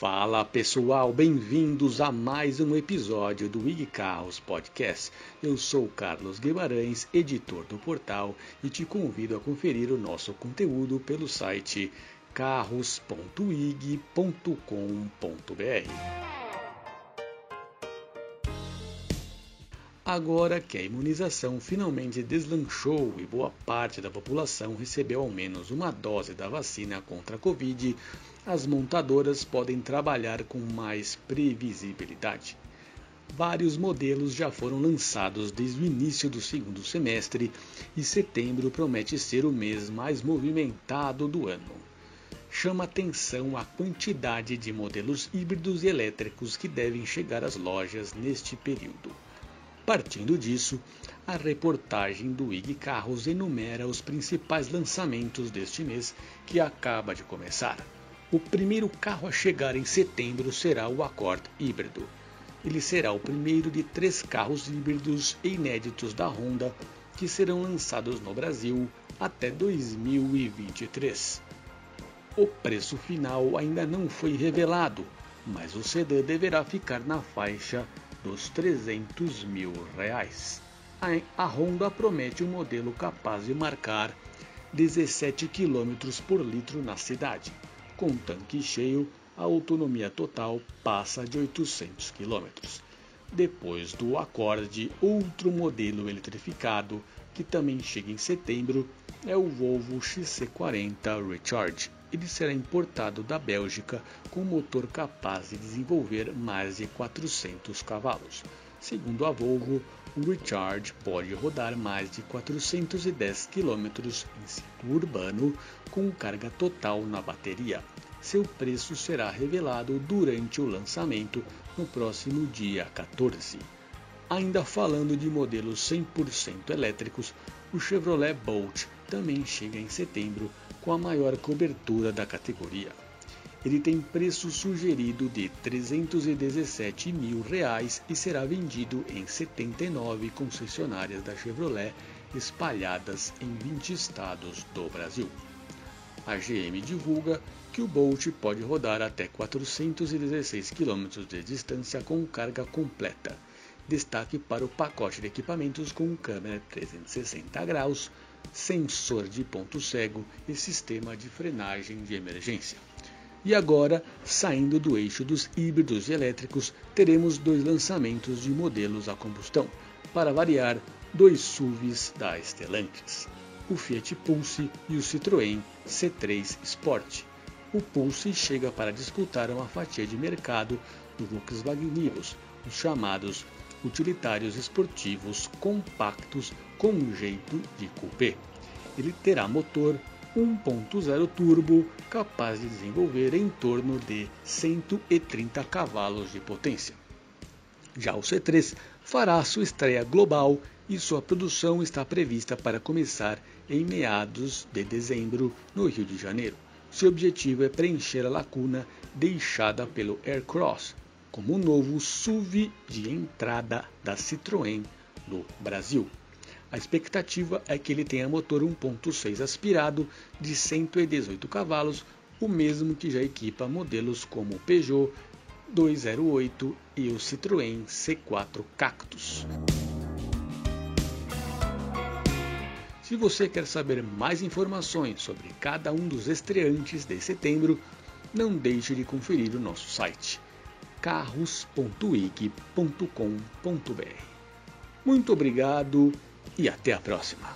Fala pessoal, bem-vindos a mais um episódio do IG Carros Podcast. Eu sou Carlos Guimarães, editor do portal, e te convido a conferir o nosso conteúdo pelo site carros.ig.com.br. Agora que a imunização finalmente deslanchou e boa parte da população recebeu ao menos uma dose da vacina contra a Covid, as montadoras podem trabalhar com mais previsibilidade. Vários modelos já foram lançados desde o início do segundo semestre e setembro promete ser o mês mais movimentado do ano. Chama atenção a quantidade de modelos híbridos e elétricos que devem chegar às lojas neste período. Partindo disso, a reportagem do IG Carros enumera os principais lançamentos deste mês que acaba de começar. O primeiro carro a chegar em setembro será o Accord híbrido. Ele será o primeiro de três carros híbridos inéditos da Honda que serão lançados no Brasil até 2023. O preço final ainda não foi revelado, mas o sedã deverá ficar na faixa dos 300 mil reais. A Honda promete um modelo capaz de marcar 17 km por litro na cidade. Com tanque cheio, a autonomia total passa de 800 km. Depois do Accord, outro modelo eletrificado que também chega em setembro é o Volvo XC40 Recharge ele será importado da Bélgica com motor capaz de desenvolver mais de 400 cavalos. Segundo a Volvo, o Recharge pode rodar mais de 410 km em ciclo urbano com carga total na bateria. Seu preço será revelado durante o lançamento no próximo dia 14. Ainda falando de modelos 100% elétricos, o Chevrolet Bolt também chega em setembro com a maior cobertura da categoria. Ele tem preço sugerido de 317 mil reais e será vendido em 79 concessionárias da Chevrolet espalhadas em 20 estados do Brasil. A GM divulga que o Bolt pode rodar até 416 km de distância com carga completa. Destaque para o pacote de equipamentos com câmera 360 graus, sensor de ponto cego e sistema de frenagem de emergência. E agora, saindo do eixo dos híbridos e elétricos, teremos dois lançamentos de modelos a combustão. Para variar, dois SUVs da Stellantis, o Fiat Pulse e o Citroën C3 Sport. O Pulse chega para disputar uma fatia de mercado do Volkswagen Nivus, os chamados utilitários esportivos compactos com jeito de coupé. Ele terá motor 1.0 turbo capaz de desenvolver em torno de 130 cavalos de potência. Já o C3 fará sua estreia global e sua produção está prevista para começar em meados de dezembro no Rio de Janeiro. Seu objetivo é preencher a lacuna deixada pelo Aircross, como o novo SUV de entrada da Citroën no Brasil. A expectativa é que ele tenha motor 1.6 aspirado de 118 cavalos, o mesmo que já equipa modelos como o Peugeot 208 e o Citroën C4 Cactus. Se você quer saber mais informações sobre cada um dos estreantes de setembro, não deixe de conferir o nosso site carros.ig.com.br. Muito obrigado e até a próxima.